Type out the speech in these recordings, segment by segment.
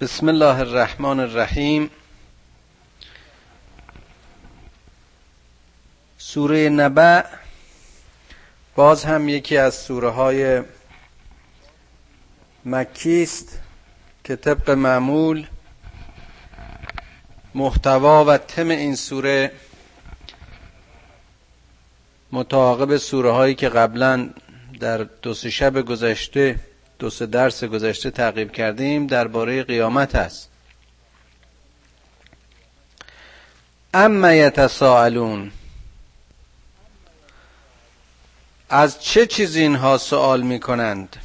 بسم الله الرحمن الرحیم. سوره نبع باز هم یکی از سوره های مکی است که طبق معمول محتوا و تم این سوره متعاقب سوره هایی که قبلا در دو سه شب گذشته دو سه درس گذشته تعقیب کردیم درباره قیامت است اما یتساءلون از چه چیزی اینها سوال می کنند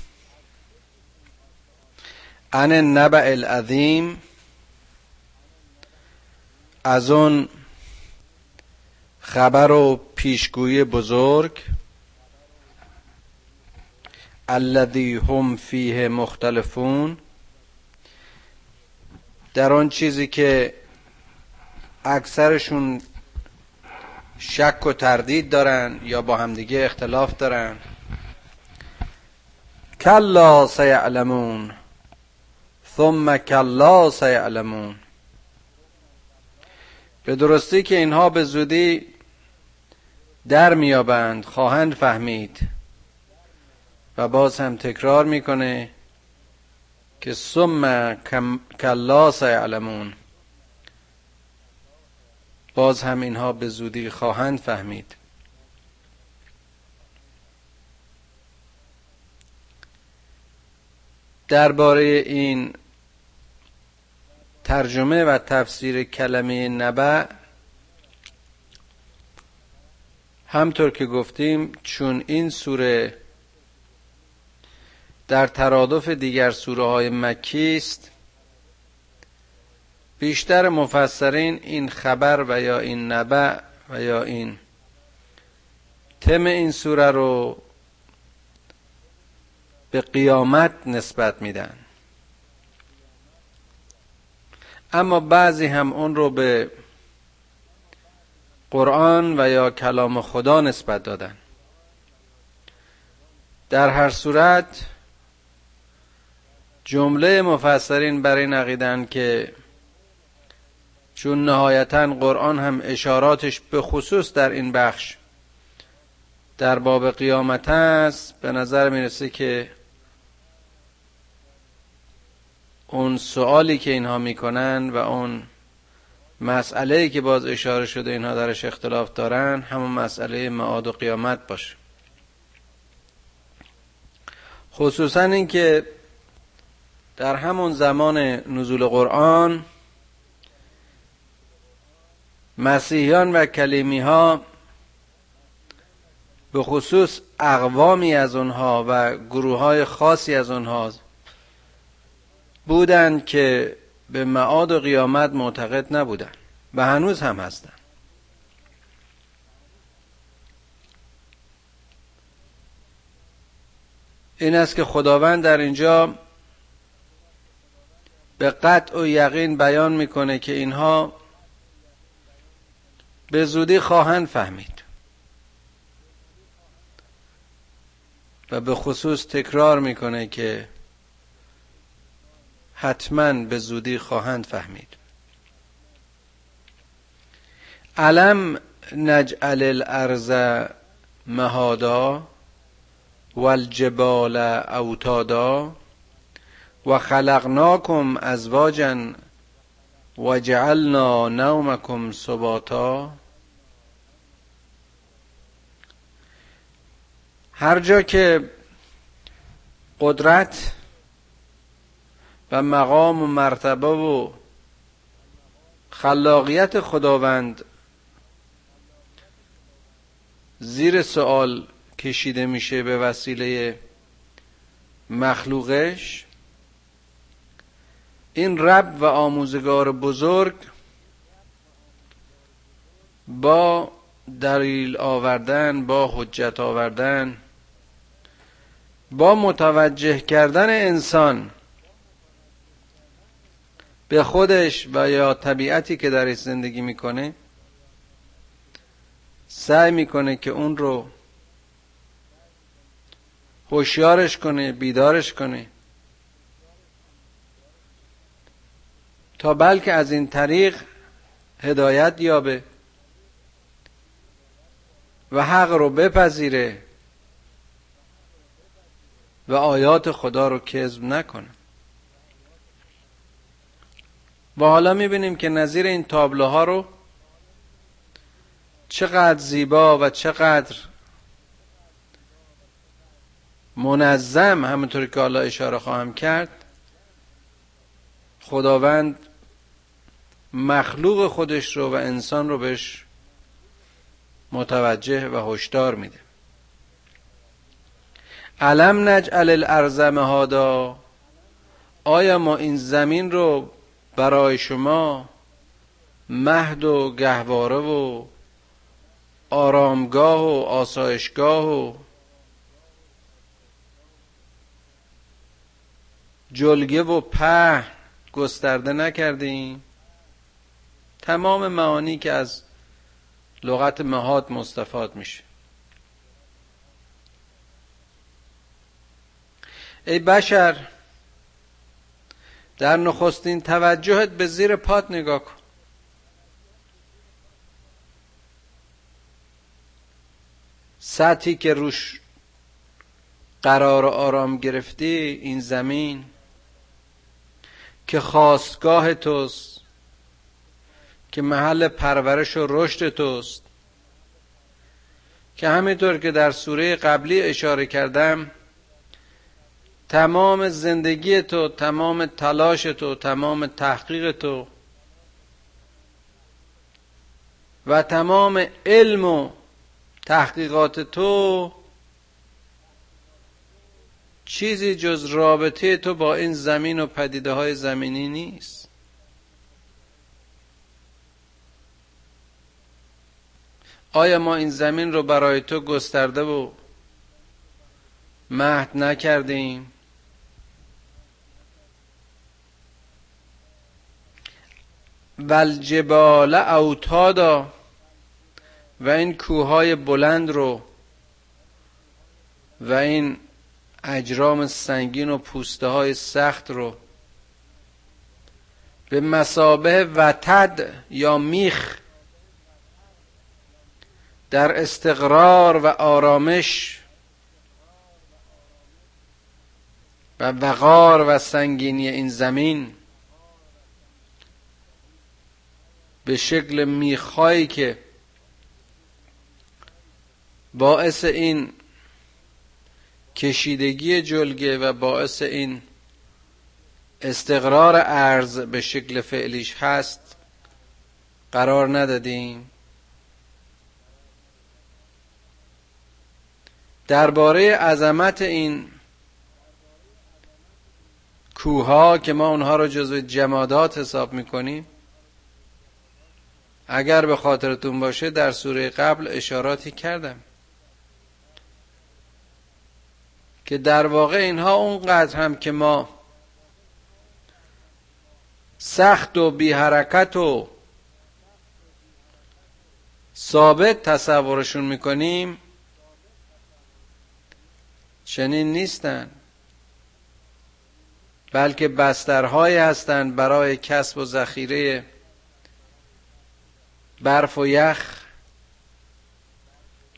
ان نبع العظیم از اون خبر و پیشگویی بزرگ الذی هم فیه مختلفون. در آن چیزی که اکثرشون شک و تردید دارن یا با همدیگه اختلاف دارن. کلا سیعلمون. ثم کلا سیعلمون. به درستی که اینها به زودی در میابند خواهند فهمید. باز هم تکرار می‌کنه که ثم کلا سیعلمون باز هم اینها به زودی خواهند فهمید. درباره این ترجمه و تفسیر کلمه نبع همطور که گفتیم چون این سوره در ترادف دیگر سوره های مکی است. بیشتر مفسرین این خبر و یا این نبع و یا این تم این سوره رو به قیامت نسبت میدن. اما بعضی هم اون رو به قرآن و یا کلام خدا نسبت دادن. در هر صورت جمله مفسرین بر این عقیدن که چون نهایتا قرآن هم اشاراتش به خصوص در این بخش در باب قیامت است به نظر می‌رسه که اون سوالی که اینها می‌کنن و اون مسئله که باز اشاره شده اینها درش اختلاف دارن همون مسئله معاد و قیامت باشه. خصوصا اینکه در همون زمان نزول قرآن مسیحیان و کلیمی ها به خصوص اقوامی از اونها و گروه های خاصی از اونها بودند که به معاد و قیامت معتقد نبودند و هنوز هم هستند. این است که خداوند در اینجا به قطع و یقین بیان می‌کنه که اینها به زودی خواهند فهمید و به خصوص تکرار می‌کنه که حتما به زودی خواهند فهمید. علم نجعل الارض مهادا والجبال اوتادا و خلقناکم ازواجا و جعلنا نومکم سباتا هر جا که قدرت و مقام و مرتبه و خلاقیت خداوند زیر سوال کشیده میشه به وسیله مخلوقش این رب و آموزگار بزرگ با دلیل آوردن با حجت آوردن با متوجه کردن انسان به خودش و یا طبیعتی که درش زندگی می‌کنه سعی می‌کنه که اون رو هوشیارش کنه بیدارش کنه. تا بلکه از این طریق هدایت یابه و حق رو بپذیره و آیات خدا رو کذب نکنه. و حالا می‌بینیم که نظیر این تابلوها رو چقدر زیبا و چقدر منظم همونطور که حالا اشاره خواهم کرد خداوند مخلوق خودش رو و انسان رو بهش متوجه و هشدار میده. علم نجعل الارض مهادا؟ آیا ما این زمین رو برای شما مهد و گهواره و آرامگاه و آسایشگاه و جلگه و په گسترده نکردیم؟ تمام معانی که از لغت مهاد مستفاد میشه. ای بشر در نخستین توجهت به زیر پات نگاه کن. سطحی که روش قرار و آرام گرفتی این زمین که خواستگاه توست. که محل پرورش و رشد توست. که همینطور که در سوره قبلی اشاره کردم تمام زندگی تو تمام تلاش تو تمام تحقیق تو و تمام علم و تحقیقات تو چیزی جز رابطه تو با این زمین و پدیده های زمینی نیست. آیا ما این زمین رو برای تو گسترده و مهد نکردیم؟ والجبال اوتادا و این کوههای بلند رو و این اجرام سنگین و پوسته های سخت رو به مسابه وتد یا میخ در استقرار و آرامش و وقار و سنگینی این زمین به شکل میخهایی که باعث این کشیدگی جلگه و باعث این استقرار ارز به شکل فعلیش هست قرار ندادیم. درباره عظمت این کوها که ما اونها رو جزو جمادات حساب می‌کنیم اگر به خاطرتون باشه در سوره قبل اشاراتی کردم که در واقع اینها اونقدر هم که ما سخت و بی حرکت و ثابت تصورشون می‌کنیم چنین نیستن. بلکه بسترهایی هستند برای کسب و ذخیره برف و یخ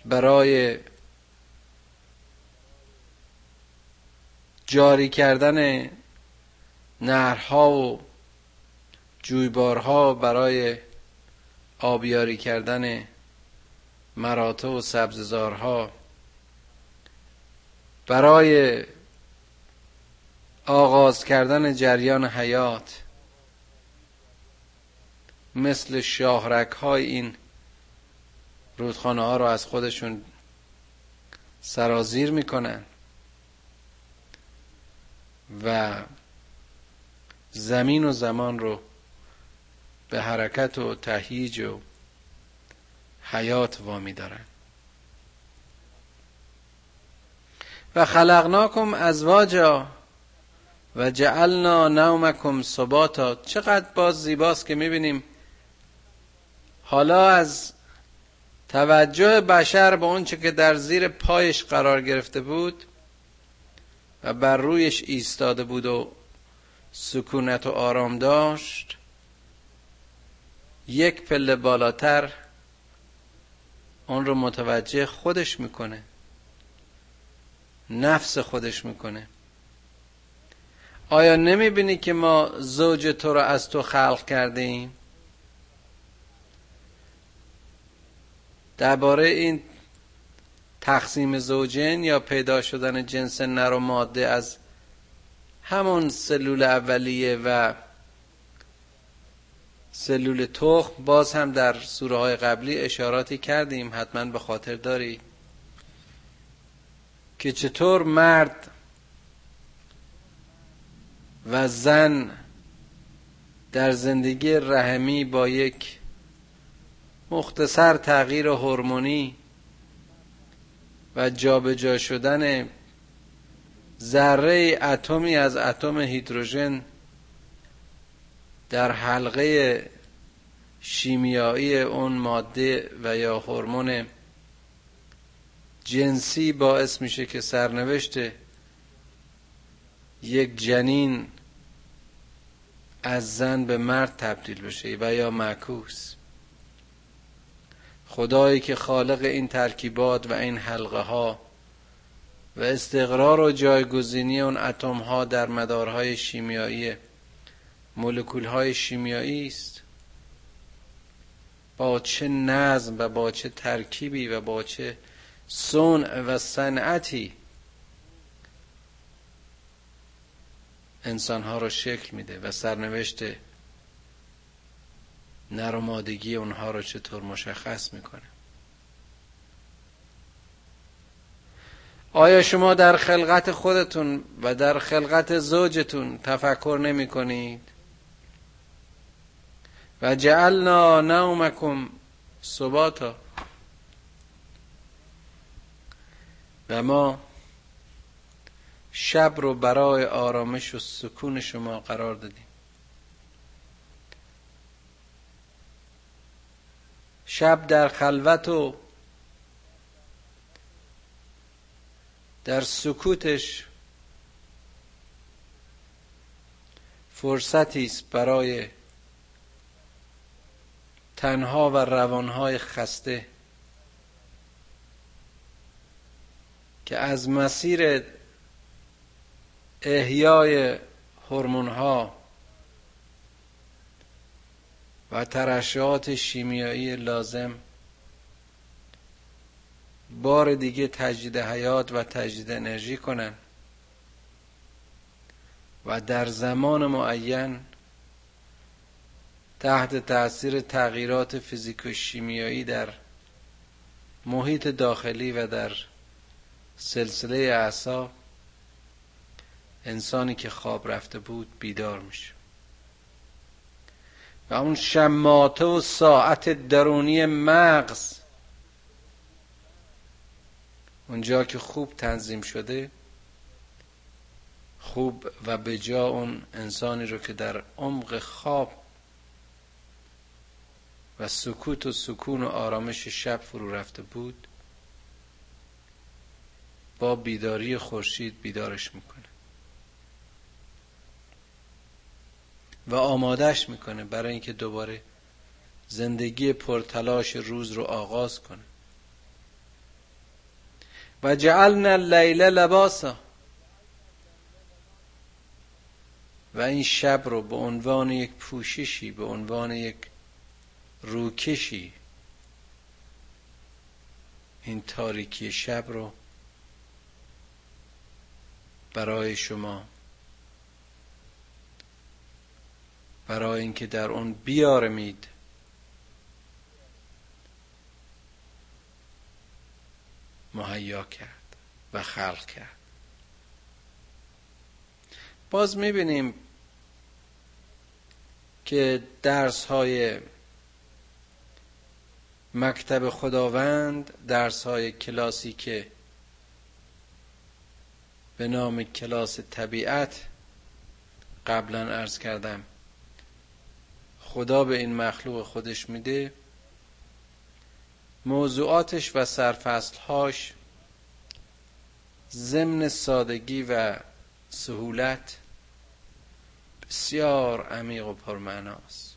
برای جاری کردن نهرها و جویبارها برای آبیاری کردن مراتع و سبززارها. برای آغاز کردن جریان حیات مثل شاهرک های این رودخانه ها رو از خودشون سرازیر می‌کنن و زمین و زمان رو به حرکت و تهییج و حیات وامی دارن. و خلقناکم ازواجا و جعلنا نومکم صباتا چقدر باز زیباست که می‌بینیم. حالا از توجه بشر به اونچه که در زیر پایش قرار گرفته بود و بر رویش ایستاده بود و سکونت و آرام داشت یک پله بالاتر اون رو متوجه خودش می‌کنه. نفس خودش می‌کنه. آیا نمی‌بینی که ما زوج تو رو از تو خلق کرده ایم درباره این تقسیم زوجین یا پیدا شدن جنس نر و ماده از همون سلول اولیه و سلول تخم باز هم در سوره های قبلی اشاراتی کردیم حتما به خاطر داری. که چطور مرد و زن در زندگی رحمی با یک مختصر تغییر هورمونی و جابجا جا شدن ذره اتمی از اتم هیدروژن در حلقه شیمیایی اون ماده و یا هورمون جنسی باعث میشه که سرنوشت یک جنین از زن به مرد تبدیل بشه و یا معکوس. خدایی که خالق این ترکیبات و این حلقه ها و استقرار و جایگزینی اون اتم ها در مدارهای شیمیایی مولکول های شیمیایی است. با چه نظم و با چه ترکیبی و با چه صنع و صنعتی. انسانها را شکل میده و سرنوشت نرمادگی اونها را چطور مشخص می‌کنه. آیا شما در خلقت خودتون و در خلقت زوجتون تفکر نمی کنید و جعلنا نومکم صباتا و ما شب رو برای آرامش و سکون شما قرار دادیم. شب در خلوت و در سکوتش فرصتی است برای تنها و روانهای خسته که از مسیر احیای هورمون ها و ترشحات شیمیایی لازم بار دیگه تجدید حیات و تجدید انرژی کنن و در زمان معین تحت تاثیر تغییرات فیزیک شیمیایی در محیط داخلی و در سلسله اعصاب انسانی که خواب رفته بود بیدار میشه. و اون شماته و ساعت درونی مغز اونجا که خوب تنظیم شده خوب و به جا اون انسانی رو که در عمق خواب و سکوت و سکون و آرامش شب فرو رفته بود با بیداری خورشید بیدارش می‌کنه. و آمادش می‌کنه برای اینکه دوباره زندگی پرتلاش روز رو آغاز کنه. و جعلنا اللیل لباسا. و این شب رو به عنوان یک پوششی به عنوان یک روکشی این تاریکی شب رو برای شما. برای اینکه در اون بیارمید. مهیا کرد و خلق کرد. باز می‌بینیم که درس های مکتب خداوند درس های کلاسی که به نام کلاس طبیعت قبلا عرض کردم. خدا به این مخلوق خودش میده. موضوعاتش و سرفصلهاش ضمن سادگی و سهولت بسیار عمیق و پرمعناست.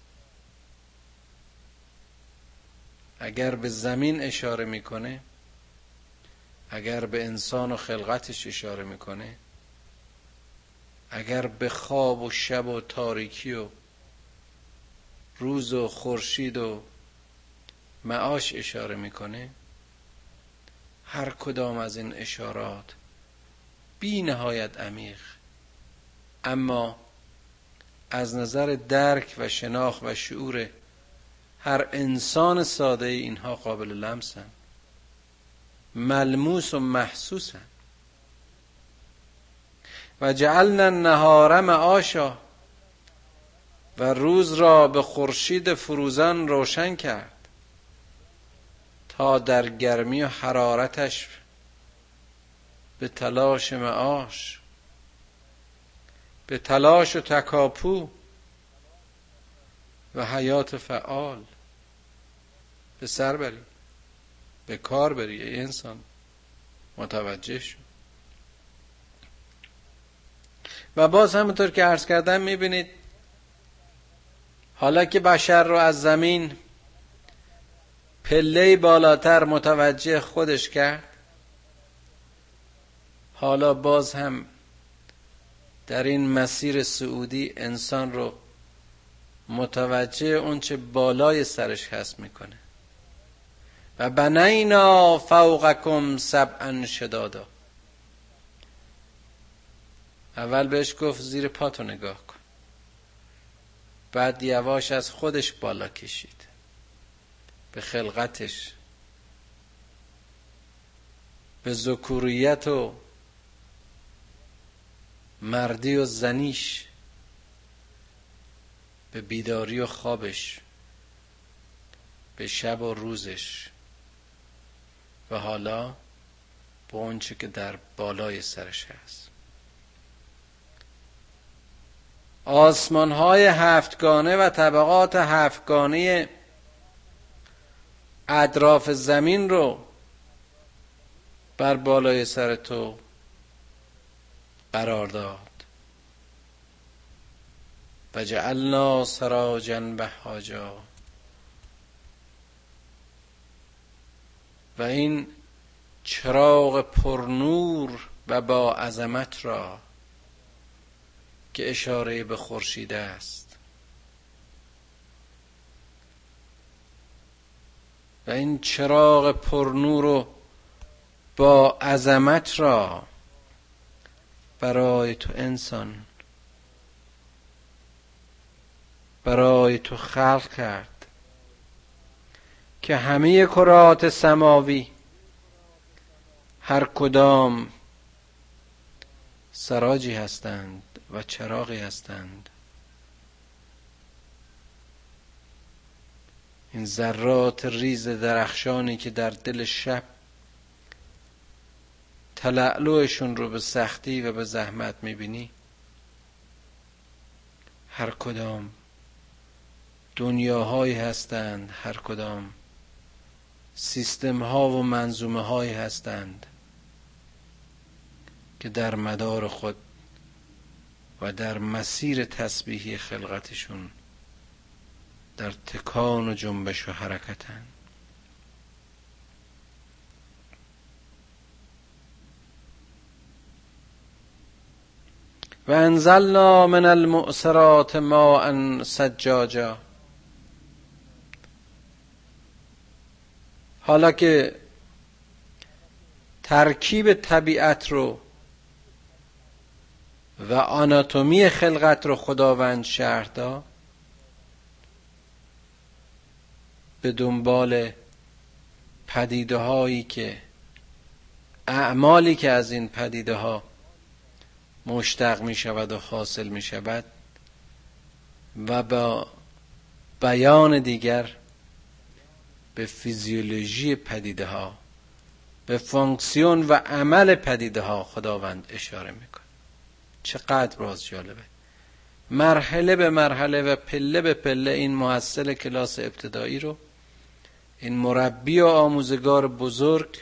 اگر به زمین اشاره می‌کنه اگر به انسان و خلقتش اشاره می‌کنه اگر به خواب و شب و تاریکی و روز و خورشید و معاش اشاره می‌کنه هر کدام از این اشارات بی نهایت عمیق. اما از نظر درک و شناخت و شعور هر انسان ساده اینها قابل لمسن. ملموس و محسوسن. و جعلنا النهار معاشا. و روز را به خورشید فروزان روشن کرد. تا در گرمی و حرارتش به تلاش معاش. به تلاش و تکاپو. و حیات فعال. به سر بری به کار بری ای انسان. متوجه شو. و باز همونطور که عرض کردم می‌بینید حالا که بشر رو از زمین پله بالاتر متوجه خودش کرد حالا باز هم در این مسیر سعودی انسان رو متوجه اونچه بالای سرش هست می‌کنه. و بنینا فوقکم سبعا شدادا. اول بهش گفت زیر پاتو نگاه کن. بعد یواش از خودش بالا کشید. به خلقتش. به ذکوریت و مردی و زنیش. به بیداری و خوابش. به شب و روزش. و حالا به که در بالای سرش هست. آسمان های هفتگانه و طبقات هفتگانه اطراف زمین رو بر بالای سر تو قرار داد. و جعلنا سراجا بهاجا و این چراغ پرنور و با عظمت را که اشاره به خورشید است. و این چراغ پرنور و با عظمت را برای تو انسان برای تو خلق کرد. که همه کرات سماوی هر کدام سراجی هستند و چراغی هستند. این ذرات ریز درخشانی که در دل شب تلعلوشون رو به سختی و به زحمت می‌بینی. هر کدام دنیاهایی هستند هر کدام سیستم ها و منظومه هایی هستند که در مدار خود و در مسیر تسبیحی خلقتشون در تکان و جنبش و حرکتن و انزلنا من المعصرات ماء سجاجا. حالا که ترکیب طبیعت رو و آناتومی خلقت رو خداوند شهر داد به دنبال پدیده هایی که اعمالی که از این پدیده ها مشتق می شود و حاصل می شود و با بیان دیگر به فیزیولوژی پدیده ها به فانکسیون و عمل پدیده ها خداوند اشاره می‌کنه چقدر باز جالبه. مرحله به مرحله و پله به پله این محصل کلاس ابتدایی رو این مربی و آموزگار بزرگ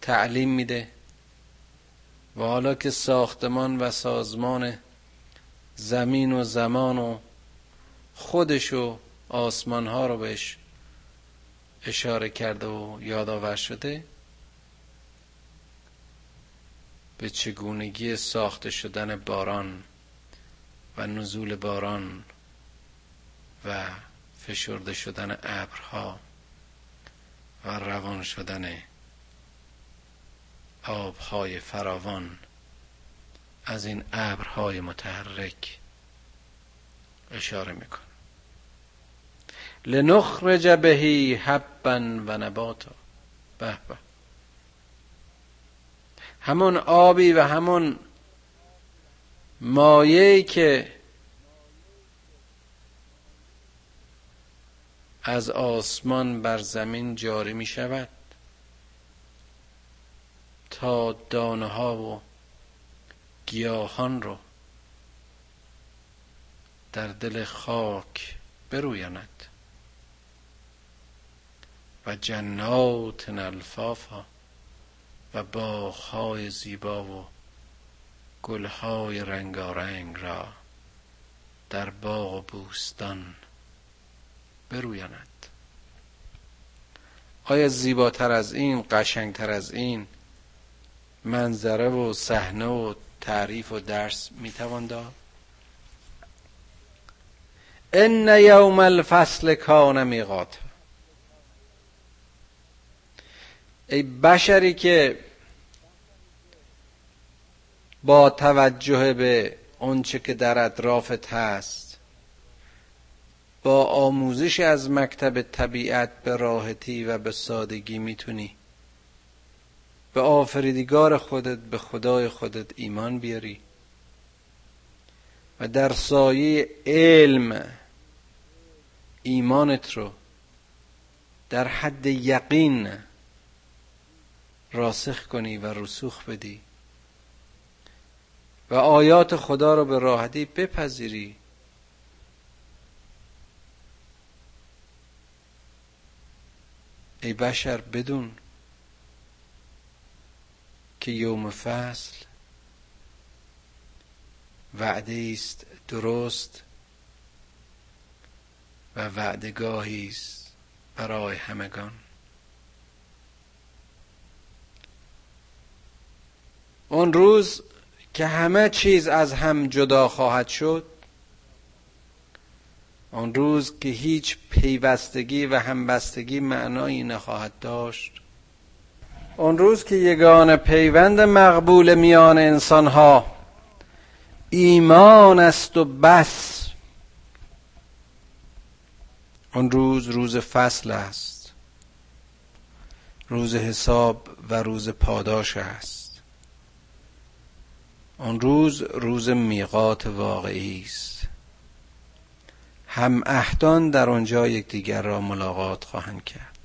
تعلیم میده و حالا که ساختمان و سازمان زمین و زمان و خودش و آسمان ها رو بهش اشاره کرده و یادآور شده به چگونگی ساخته شدن باران و نزول باران و فشرده شدن ابرها و روان شدن آبهای فراوان از این ابرهای متحرک اشاره میکن لنخرج بهی حبا و نباتا. به به. همون آبی و همون مایه که از آسمان بر زمین جاری می شود تا دانه ها و گیاهان رو در دل خاک برویاند و جنات الفافا و باغهای زیبا و گلهای رنگارنگ را در باغ و بوستان برویاند آیا زیباتر از این قشنگتر از این منظره و صحنه و تعریف و درس می‌توان داد؟ ان یوم الفصل کان میقات. ای بشری که با توجه به آنچه که در اطرافت هست با آموزش از مکتب طبیعت به راحتی و به سادگی می‌تونی به آفریدگار خودت به خدای خودت ایمان بیاری و در سایه علم ایمانت رو در حد یقین راسخ کنی و رسوخ بدی. و آیات خدا رو به راحتی بپذیری. ای بشر بدون که یوم فصل وعده است درست و وعدگاهی است برای همگان. اون روز که همه چیز از هم جدا خواهد شد آن روز که هیچ پیوستگی و همبستگی معنایی نخواهد داشت آن روز که یگان پیوند مقبول میان انسانها ایمان است و بس آن روز روز فصل است روز حساب و روز پاداش است. آن روز روز میقات واقعی است. هم اهدان در آنجا یکدیگر را ملاقات خواهند کرد.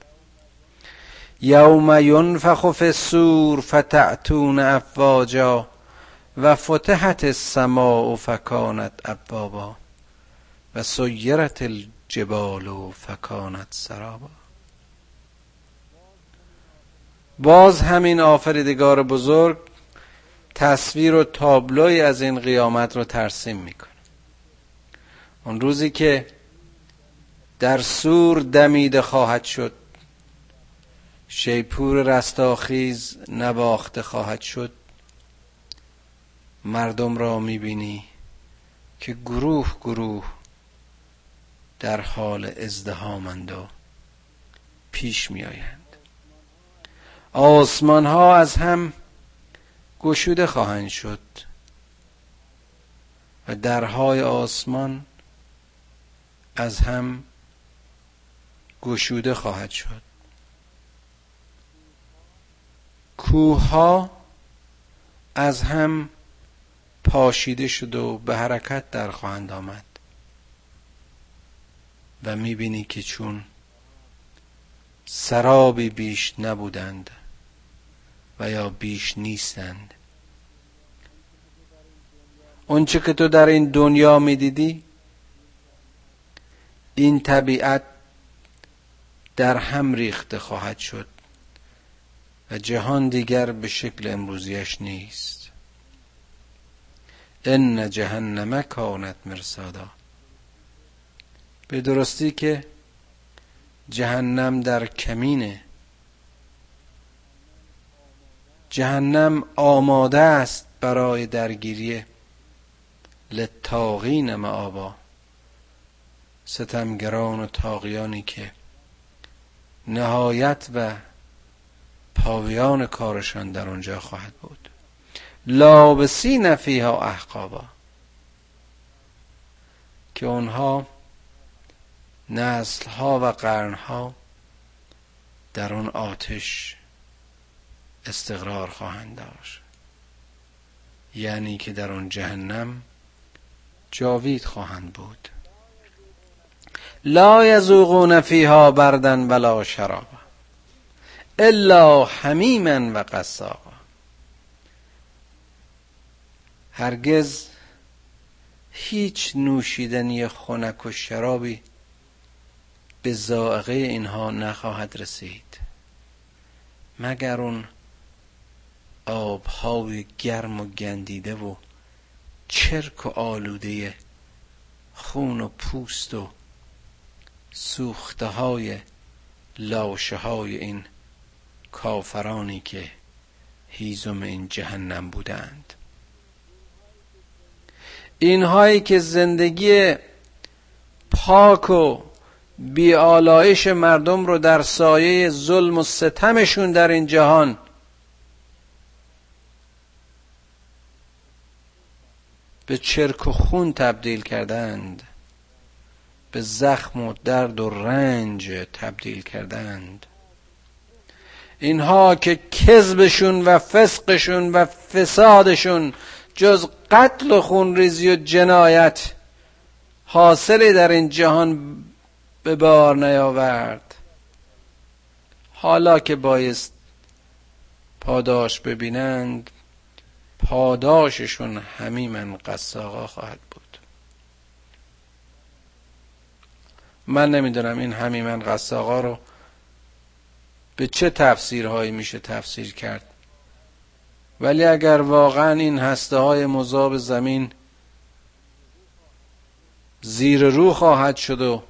یوم ینفخ فی السور فتأتون افواجا و فتحت السماء فکانت ابوابا و سیرت الجبال فکانت سرابا. باز همین آفریدگار بزرگ تصویر و تابلوی از این قیامت رو ترسیم می‌کنه. اون روزی که در سور دمیده خواهد شد شیپور رستاخیز نواخته خواهد شد مردم را می‌بینی که گروه گروه در حال ازدهامند و پیش میآیند. آسمان ها از هم گشوده خواهند شد و درهای آسمان از هم گشوده خواهد شد. کوه از هم پاشیده شد و به حرکت در خواهند آمد و می‌بینی که چون سرابی بیش نبودند. و یا بیش نیستند. اونچه که تو در این دنیا می‌دیدی این طبیعت در هم ریخته خواهد شد و جهان دیگر به شکل امروزیش نیست. ان جهنم کانت مرصادا. به درستی که جهنم در کمینه. جهنم آماده است برای درگیری لتاقین معابا ستمگران و تاقیانی که نهایت و پاویان کارشان در آنجا خواهد بود. لابسی نفیها احقابا. که اونها نسلها و قرنها در آن آتش استقرار خواهند داشت. یعنی که در آن جهنم جاوید خواهند بود. لا یذوقون فیها بردن ولا شرابا. الا حمیما و قساقا هرگز هیچ نوشیدنی خنک و شرابی به زائقه اینها نخواهد رسید. مگر اون آبهای گرم و گندیده و چرک و آلوده خون و پوست و سوخته های لاشه های این کافرانی که هیزم این جهنم بودند. اینهایی که زندگی پاک و بیالایش مردم رو در سایه ظلم و ستمشون در این جهان به چرک و خون تبدیل کردند. به زخم و درد و رنج تبدیل کردند. اینها که کذبشون و فسقشون و فسادشون جز قتل و خونریزی و جنایت حاصلی در این جهان به بار نیاورد. حالا که بایست پاداش ببینند پاداششون همیمن قصاقا خواهد بود. من نمی‌دونم این همیمن قصاقا رو به چه تفسیرهایی میشه تفسیر کرد. ولی اگر واقعا این هسته های مذاب زمین زیر رو خواهد شد و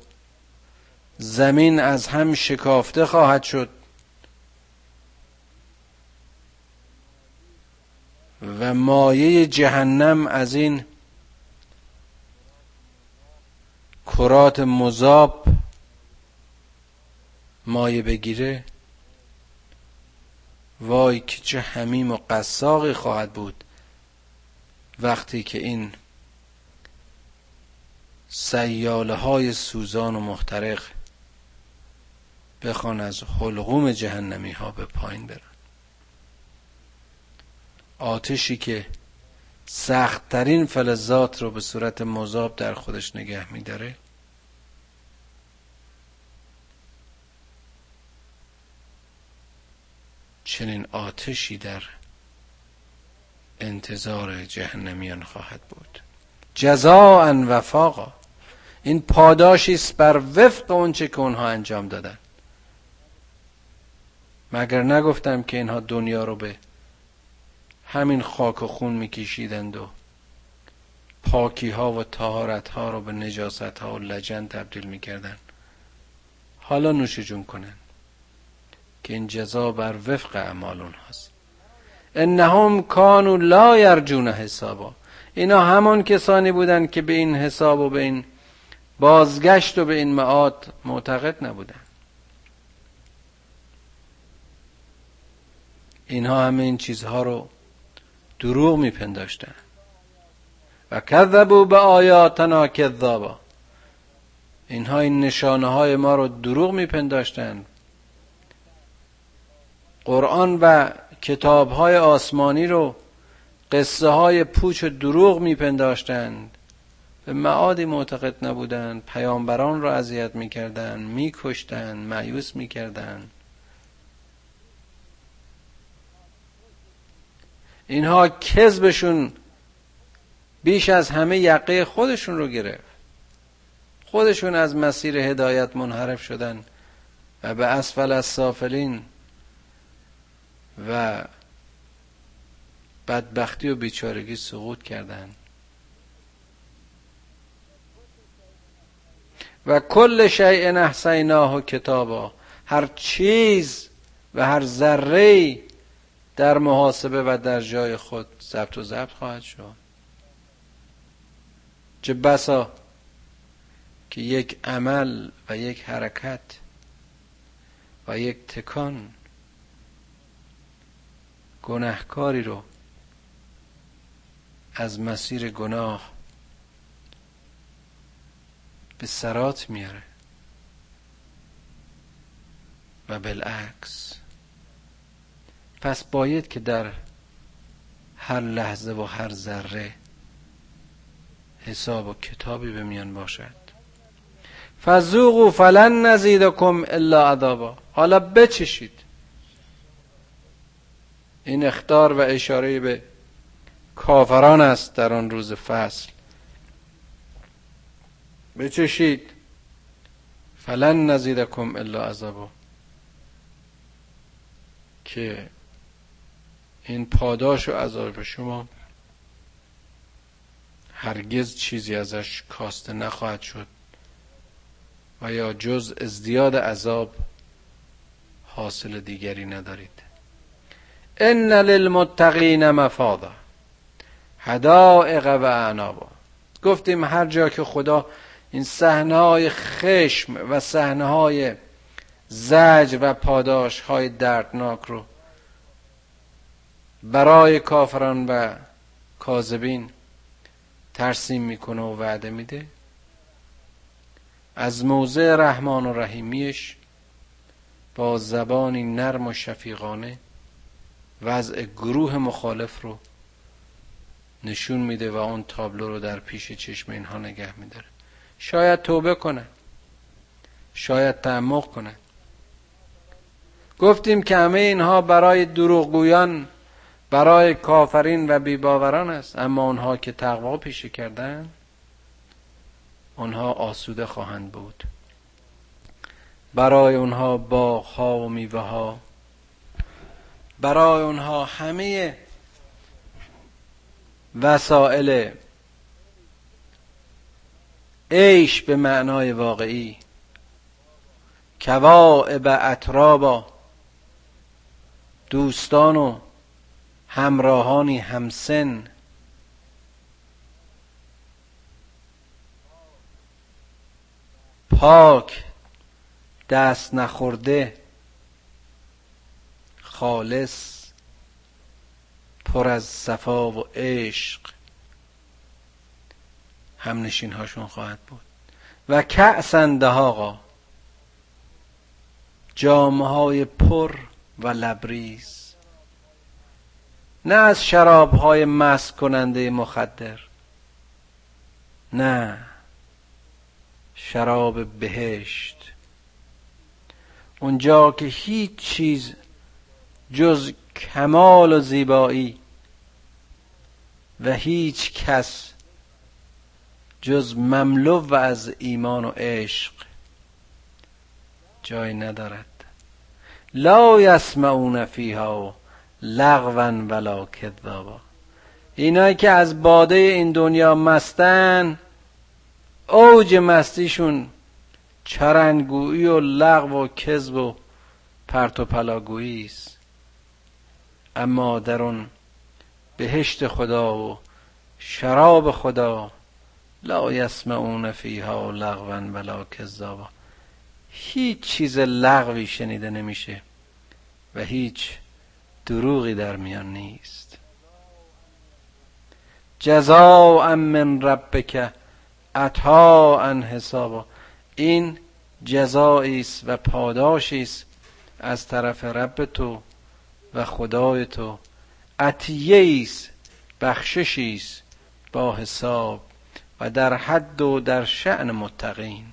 زمین از هم شکافته خواهد شد و مایه جهنم از این کرات مذاب مایه بگیره. وای که چه همیم و قصاقی خواهد بود وقتی که این سیاله های سوزان و محترق بخوان از حلقوم جهنمی ها به پایین برن. آتشی که سختترین فلزات رو به صورت مذاب در خودش نگه میداره. چنین آتشی در انتظار جهنمیان خواهد بود. جزاء وفاقا. این پاداشی است بر وفق اونچه که اونها انجام دادن. مگر نگفتم که اینها دنیا رو به همین خاک و خون میکشیدند و پاکی ها و تهارت ها رو به نجاست ها و لجن تبدیل می‌کردن حالا نوش جون کنن که این جزا بر وفق اعمال اونهاست. انهم کانوا لا یرجون حسابا. اینا همان کسانی بودند که به این حساب و به این بازگشت و به این معاد معتقد نبودن. اینها همه این چیزها رو دروغ میپنداشتن. و کذبوا به آیاتنا کذابا. اینها این نشانه های ما رو دروغ میپنداشتن. قرآن و کتاب های آسمانی رو قصه های پوچ و دروغ میپنداشتند به معادی معتقد نبودند پیامبران را اذیت می‌کردند میکشتند معیوس می‌کردند اینها کذبشون بیش از همه یقه خودشون رو گرفت. خودشون از مسیر هدایت منحرف شدن و به اسفل از سافلین و بدبختی و بیچارگی سقوط کردند و کل شیء احصیناه کتابا. هر چیز و هر ذره در محاسبه و در جای خود ضبط و ضبط خواهد شد. چه بسا که یک عمل و یک حرکت و یک تکان گناهکاری رو از مسیر گناه به سرات میاره و بالعکس. پس باید که در هر لحظه و هر ذره حساب و کتابی به میان باشد. فذوقوا فلن نزیدکم الا عذابا. حالا بچشید. این اختار و اشاره به کافران است در آن روز فصل. بچشید. فلن نزیدکم الا عذابا. که این پاداش و عذاب شما. هرگز چیزی ازش کاسته نخواهد شد. و یا جز ازدیاد عذاب حاصل دیگری ندارید. ان للمتقین مفادا حدائق و اعنابا. گفتیم هر جا که خدا این صحنه های خشم و صحنه های زج و پاداش های دردناک رو برای کافران و کاذبین ترسیم می‌کنه و وعده میده. از موضع رحمان و رحیمیش با زبانی نرم و شفیقانه وضع گروه مخالف رو نشون میده و اون تابلو رو در پیش چشم اینها نگه میداره. شاید توبه کنه. شاید تعمق کنه. گفتیم که همه اینها برای دروغگویان برای کافرین و بیباوران است. اما اونها که تقوا پیشه کردن آنها آسوده خواهند بود. برای اونها باغها و میوه ها برای اونها همه وسائل عیش به معنای واقعی کواعب اطرابا دوستان و همراهانی همسن. پاک دست نخورده. خالص پر از صفا و عشق. همنشین هاشون خواهد بود. و کعسن دهاقا جامعه های پر و لبریز. نه از شراب های مست کننده مخدر نه شراب بهشت. اونجا که هیچ چیز جز کمال و زیبایی و هیچ کس جز مملو و از ایمان و عشق جای ندارد. لا یسمعون فیها لغوا ولا کذابا. اینایی که از باده این دنیا مستن اوج مستیشون چرنگویی و لغو و کذب و پرت و پلاگویی است. اما در اون بهشت خدا و شراب خدا لا یسمعون فیها لغوا ولا کذابا. هیچ چیز لغوی شنیده نمیشه و هیچ دروغی در میان نیست. جزاء من ربک عطاء حسابا این جزایی است و پاداشی است از طرف رب تو و خدای تو. عطیه است بخششی است با حساب و در حد و در شعن متقین.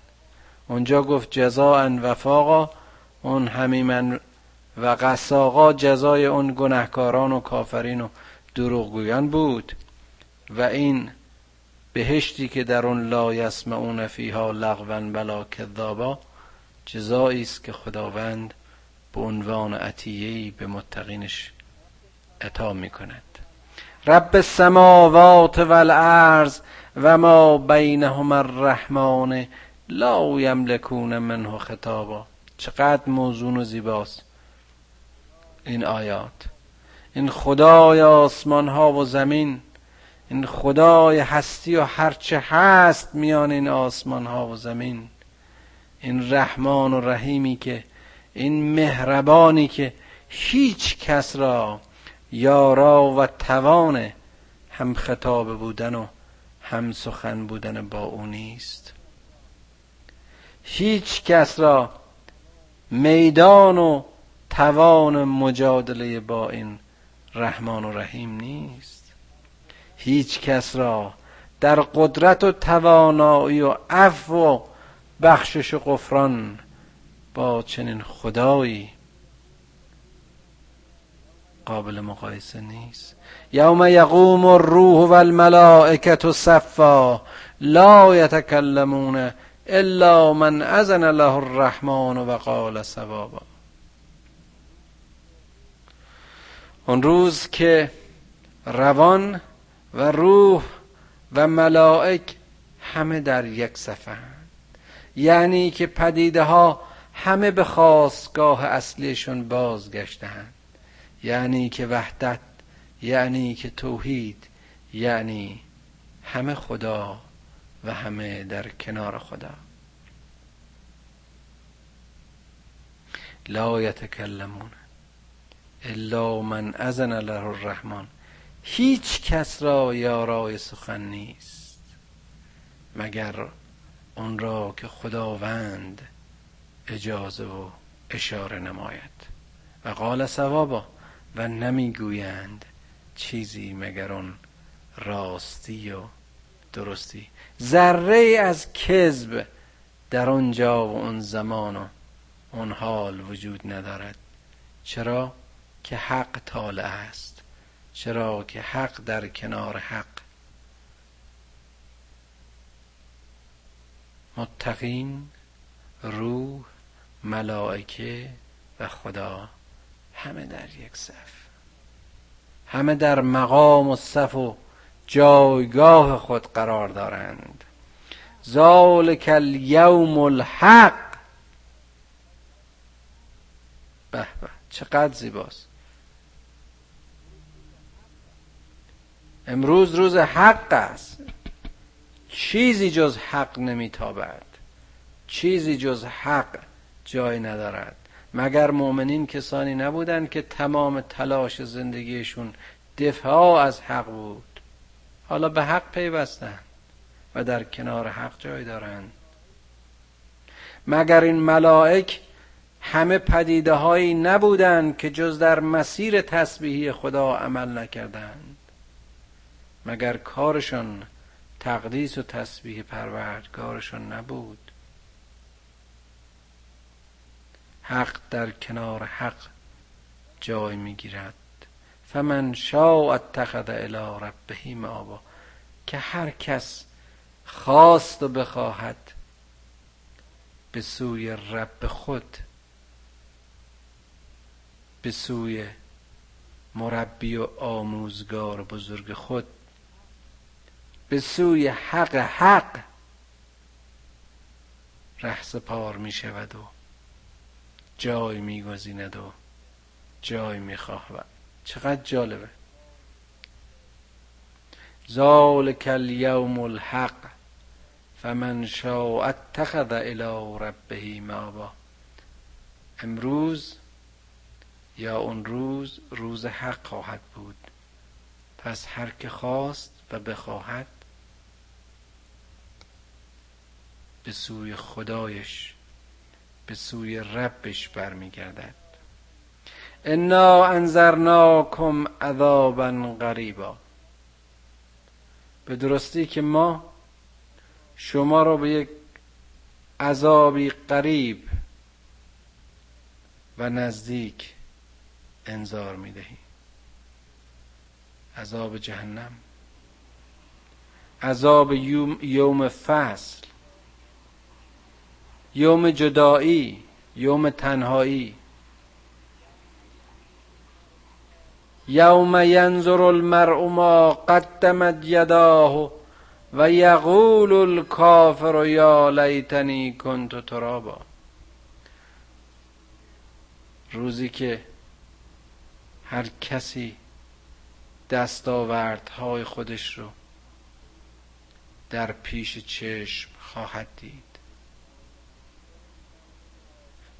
اونجا گفت جزاء وفاقا اون همیمن و قساقا جزای اون گناهکاران و کافرین و دروغگویان بود. و این بهشتی که در اون لا یسمعون فیها لغوا ولا کذابا جزایی است که خداوند به عنوان عطیه‌ای به متقینش عطا می‌کند. رب السماوات والارض و ما بینهما الرحمن لا یملکون منه خطابا. چقدر موزون و زیباست. این آیات. این خدای آسمان ها و زمین این خدای هستی و هرچه هست میان این آسمان ها و زمین. این رحمان و رحیمی که این مهربانی که هیچ کس را یارا و توان هم خطاب بودن و هم سخن بودن با او نیست. هیچ کس را میدان و توان مجادله با این رحمان و رحیم نیست. هیچ کس را در قدرت و توانایی و عفو و بخشش و غفران با چنین خدایی قابل مقایسه نیست. یوم یقوم الروح و الملائکت صفا لا یتکلمون الا من اذن له الرحمن و قال سوابا اون روز که روان و روح و ملائک همه در یک صفحه یعنی که پدیده ها همه به خواستگاه اصلیشون بازگشتهند یعنی که وحدت یعنی که توحید یعنی همه خدا و همه در کنار خدا. لا یتکلمون. الا من اذن له الرحمن. هیچ کس را یارای سخن نیست مگر اون را که خداوند اجازه و اشاره نماید. و قال ثوابا و نمی‌گویند چیزی مگر اون راستی و درستی. ذره از کذب در آنجا و اون زمان و اون حال وجود ندارد. چرا؟ که حق طالع است. چرا که حق در کنار حق. متقین روح ملائکه و خدا همه در یک صف. همه در مقام و صف و جایگاه خود قرار دارند. ذالک الیوم الحق. به به چقدر زیباست. امروز روز حق است. چیزی جز حق نمیتابد. چیزی جز حق جای ندارد. مگر مؤمنین کسانی نبودند که تمام تلاش زندگیشون دفاع از حق بود؟ حالا به حق پیوستند و در کنار حق جای دارند مگر این ملائک همه پدیده هایی نبودند که جز در مسیر تسبیحی خدا عمل نکردند؟ مگر کارشان تقدیس و تسبیح پروردگارشان نبود؟ حق در کنار حق جای می‌گیرد. فمن شاء اتخذ الی ربه مآبا. که هر کس خواست و بخواهد به سوی رب خود به سوی مربی و آموزگار بزرگ خود به سوی حق حق رهس پار می شود و جای میگزیند و جای می‌خواهد چقدر جالبه. ذالک الیوم الحق فمن شاء اتخذ الى ربه مابا امروز یا اون روز روز حق خواهد بود. پس هر که خواست و بخواهد به سوی خدایش به سوی ربش برمیگردد. انا انذرناکم عذابا غریبا. به درستی که ما شما را به یک عذابی قریب و نزدیک انذار می‌دهیم. عذاب جهنم عذاب یوم فصل. یوم جدایی یوم تنهایی. یوم ینظر المرء ما قدمت یداه و یقول الکافر یا لیتنی کنت ترابا. روزی که هر کسی دستاوردهای خودش رو در پیش چشم خواهد دید.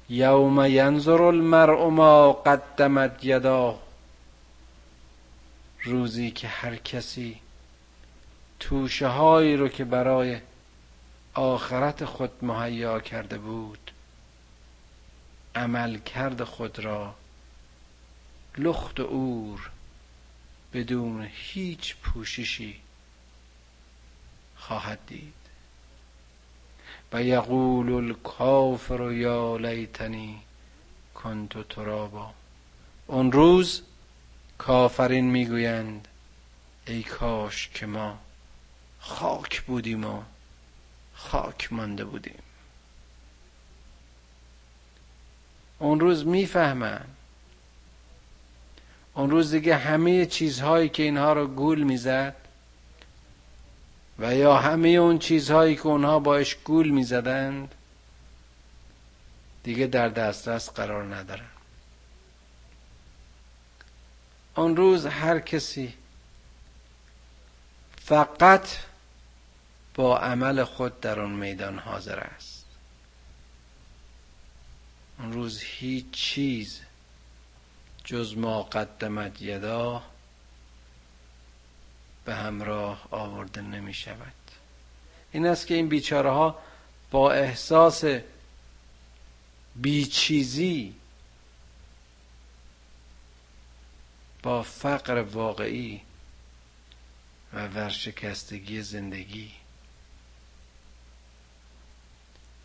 یوم ینظر المرء ما قدمت یدا. روزی که هر کسی توشه هایی رو که برای آخرت خود مهیا کرده بود عمل کرد خود را. لخت و اور بدون هیچ پوششی خواهد دید. و یقول الکافر یا لیتنی کنت ترابا. اون روز کافرین می‌گویند ای کاش که ما خاک بودیم و خاک مانده بودیم. اون روز می‌فهمن اون روز دیگه همه چیزهایی که اینها رو گول می‌زد و یا همه اون چیزهایی که اونها باش گول می‌زدند دیگه در دسترس قرار ندارن. اون روز هر کسی فقط با عمل خود در آن میدان حاضر است. اون روز هیچ چیز جز ما قدمت یدا به همراه آورده نمی شود این است که این بیچاره ها با احساس بیچیزی با فقر واقعی و ورشکستگی زندگی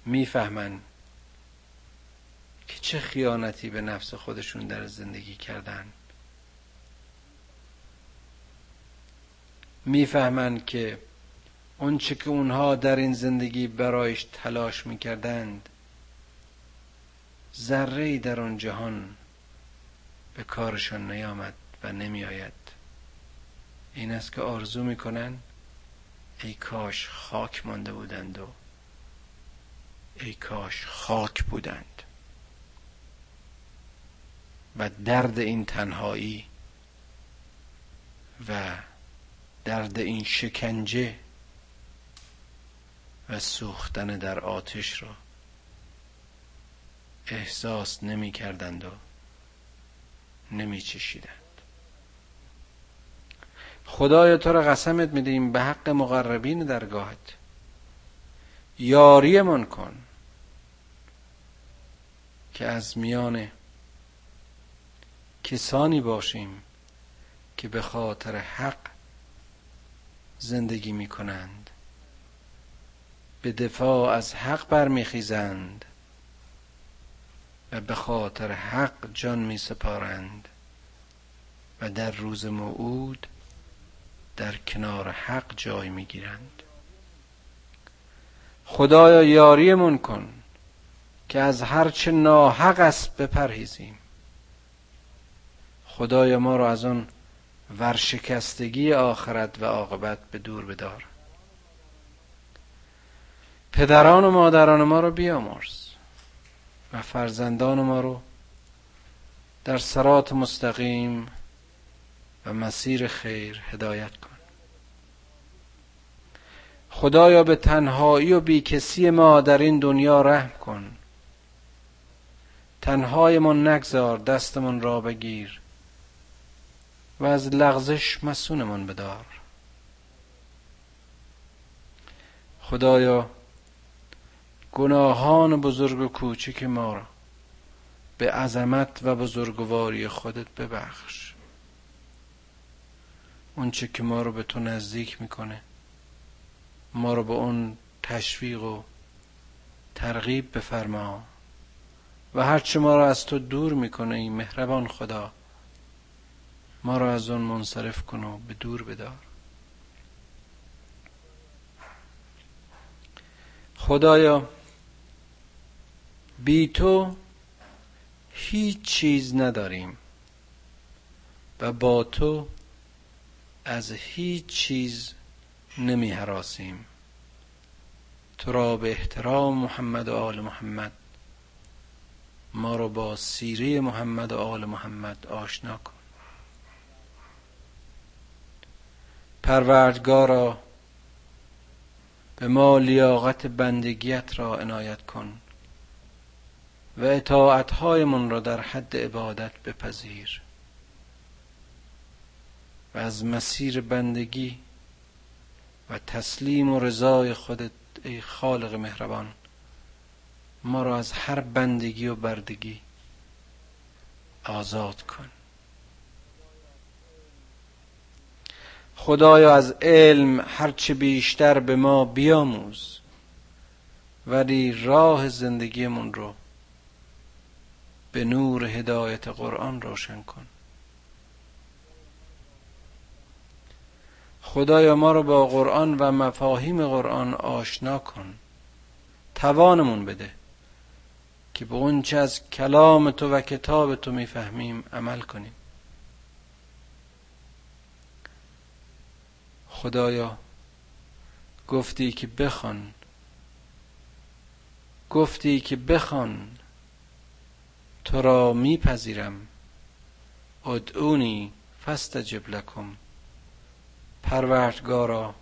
می‌فهمن که چه خیانتی به نفس خودشون در زندگی کردن. می‌فهمند که اونچه که اونها در این زندگی برایش تلاش می‌کردند ذره در آن جهان به کارشان نیامد و نمیآید. این است که آرزو می‌کنن ای کاش خاک مانده بودند و ای کاش خاک بودند. و درد این تنهایی و درد این شکنجه و سوختن در آتش را احساس نمی کردند و نمی چشیدند. خدای تو را قسمت میدیم به حق مقربین درگاهت. یاریمان کن که از میان کسانی باشیم که به خاطر حق زندگی می کنند به دفاع از حق برمیخیزند و به خاطر حق جان می سپارند و در روز موعود در کنار حق جای می گیرند خدایا یاریمون کن که از هرچه ناحق است بپرهیزیم. خدایا ما رو از آن ورشکستگی آخرت و عاقبت به دور بدار. پدران و مادران ما رو بیامرز و فرزندان ما رو در سرات مستقیم و مسیر خیر هدایت کن. خدایا به تنهایی و بیکسی ما در این دنیا رحم کن. تنهایمان نگذار دستمان را بگیر. و از لغزش مسونمان بدار. خدایا گناهان بزرگ و کوچک ما را به عظمت و بزرگواری خودت ببخش. اونچه که ما رو به تو نزدیک می‌کنه ما رو به اون تشویق و ترغیب بفرما و هرچه ما را از تو دور می‌کنه این مهربان خدا ما را از آن منصرف کن و به دور بدار. خدایا بی تو هیچ چیز نداریم و با تو از هیچ چیز نمی حراسیم تو را به احترام محمد و آل محمد ما رو با سیره محمد و آل محمد آشنا کن. پروردگارا به ما لیاقت بندگیت را عنایت کن و اطاعتهایمان را در حد عبادت بپذیر و از مسیر بندگی و تسلیم و رضای خودت ای خالق مهربان ما را از هر بندگی و بردگی آزاد کن. خدایا از علم هرچه بیشتر به ما بیاموز ولی راه زندگیمون رو به نور هدایت قرآن روشن کن. خدایا ما رو با قرآن و مفاهیم قرآن آشنا کن. توانمون بده که به اونچه از کلام تو و کتاب تو می‌فهمیم عمل کنیم. خدایا گفتی که بخوان. گفتی که بخوان. تو را میپذیرم. ادعونی فستجب لکم. پروردگارا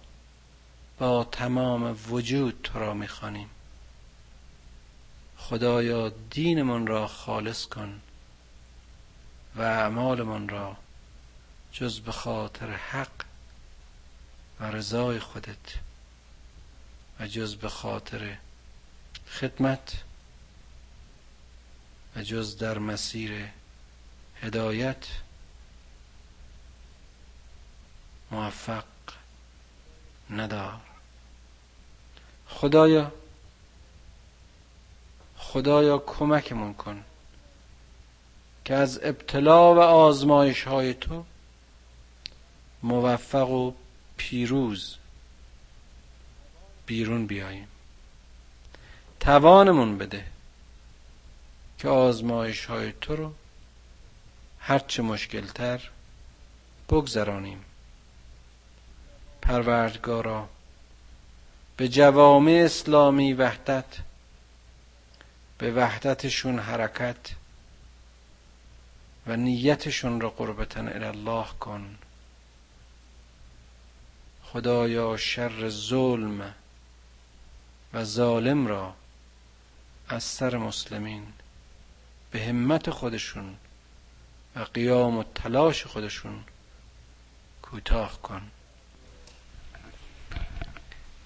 با تمام وجود تو را می‌خوانیم. خدایا دینمان را خالص کن و اعمالمان را جز به خاطر حق و رضای خودت. و جز به خاطر خدمت و جز در مسیر هدایت موفق ندار. خدایا خدایا کمکمون کن که از ابتلا و آزمایش های تو موفق و پیروز بیرون بیاییم. توانمون بده که آزمایش های تو رو هرچه مشکلتر بگذرانیم. پروردگارا به جوامع اسلامی وحدت به وحدتشون حرکت و نیتشون را قربتن الله کن. خدایا شر ظلم و ظالم را از سر مسلمین به همت خودشون و قیام و تلاش خودشون کوتاه کن.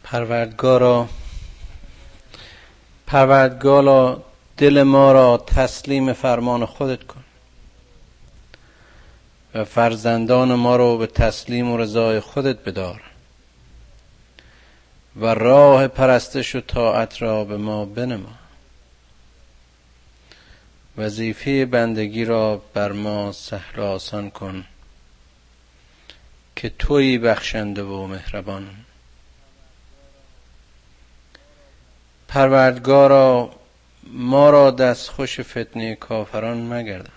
پروردگارا پروردگارا دل ما را تسلیم فرمان خودت کن و فرزندان ما رو به تسلیم و رضای خودت بدار. و راه پرستش و طاعت را به ما بنما. وظیفه بندگی را بر ما سهل آسان کن که توی بخشنده و مهربان. پروردگارا ما را دست خوش فتنه کافران مگردن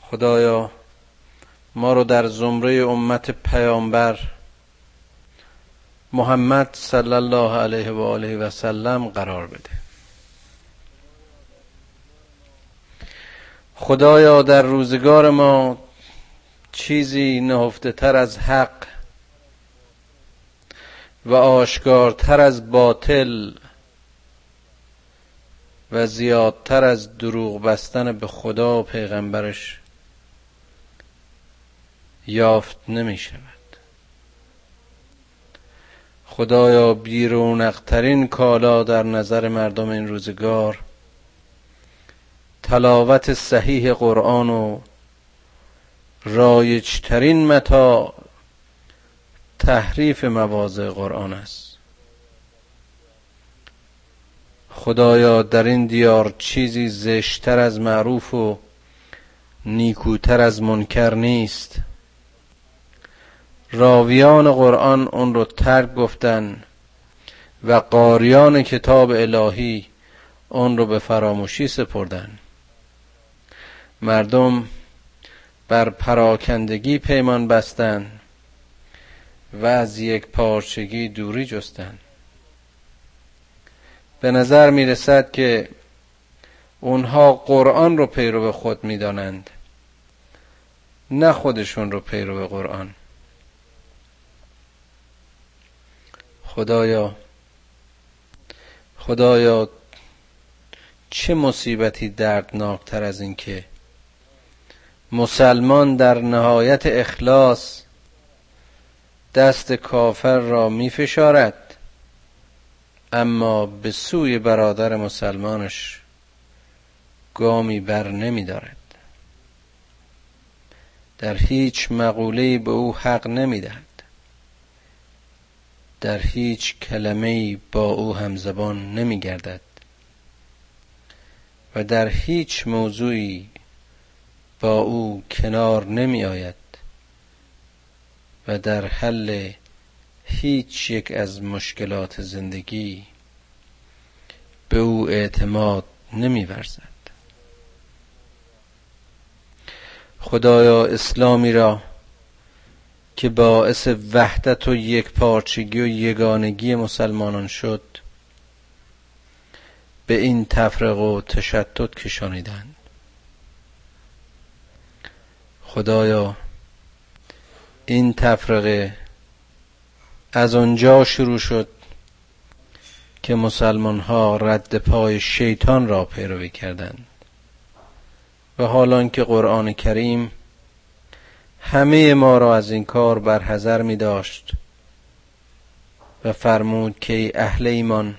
خدایا ما رو در زمره امت پیامبر محمد صلی الله علیه و آله و سلم قرار بده. خدایا در روزگار ما چیزی نهفته تر از حق و آشکارتر از باطل و زیادتر از دروغ بستن به خدا و پیغمبرش یافت نمی خدایا بیرونقترین کالا در نظر مردم این روزگار. تلاوت صحیح قرآن و رایجترین متا تحریف مواضع قرآن است. خدایا در این دیار چیزی زشتر از معروف و نیکوتر از منکر نیست. راویان قرآن اون رو ترک گفتن و قاریان کتاب الهی اون رو به فراموشی سپردن. مردم بر پراکندگی پیمان بستند و از یک پارچگی دوری جستند به نظر می رسد که اونها قرآن رو پیرو خود می دانند نه خودشون رو پیرو قرآن. خدایا خدایا چه مصیبتی دردناکتر از این که مسلمان در نهایت اخلاص دست کافر را می فشارد اما به سوی برادر مسلمانش گامی بر نمی دارد در هیچ مقوله به او حق نمی دهد در هیچ کلمه با او همزبان نمی گردد و در هیچ موضوعی با او کنار نمی آید و در حل هیچ یک از مشکلات زندگی به او اعتماد نمی ورزد خدایا اسلامی را که باعث وحدت و یک پارچگی و یگانگی مسلمانان شد به این تفرق و تشتت کشانیدند. خدایا این تفرقه از آنجا شروع شد که مسلمان ها رد پای شیطان را پیروی کردند. و حالان که قرآن کریم همه ما را از این کار برحذر می داشت و فرمود که اهل ایمان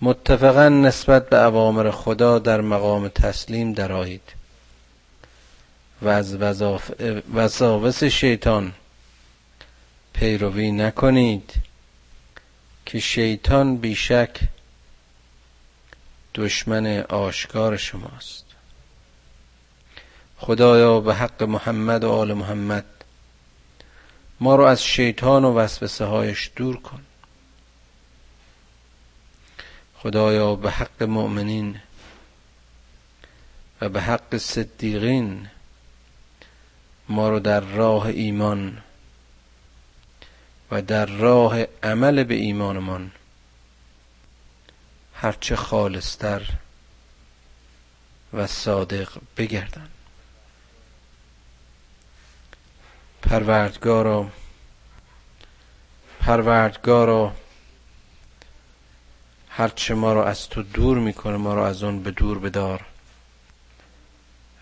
متفقا نسبت به اوامر خدا در مقام تسلیم درآیید و از وساوس شیطان پیروی نکنید که شیطان بیشک دشمن آشکار شماست. خدایا به حق محمد و آل محمد. ما رو از شیطان و وسوسه هایش دور کن. خدایا به حق مؤمنین و به حق صدیقین ما رو در راه ایمان و در راه عمل به ایمانمان هرچه خالصتر و صادق بگردن پروردگارا. پروردگارا هرچه ما رو از تو دور می‌کنه ما رو از اون به دور بدار.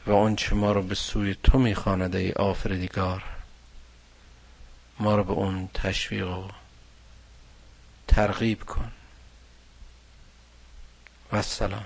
و آنچه ما رو به سوی تو می‌خواند ای آفریدگار ما رو به اون تشویق و ترغیب کن. و السلام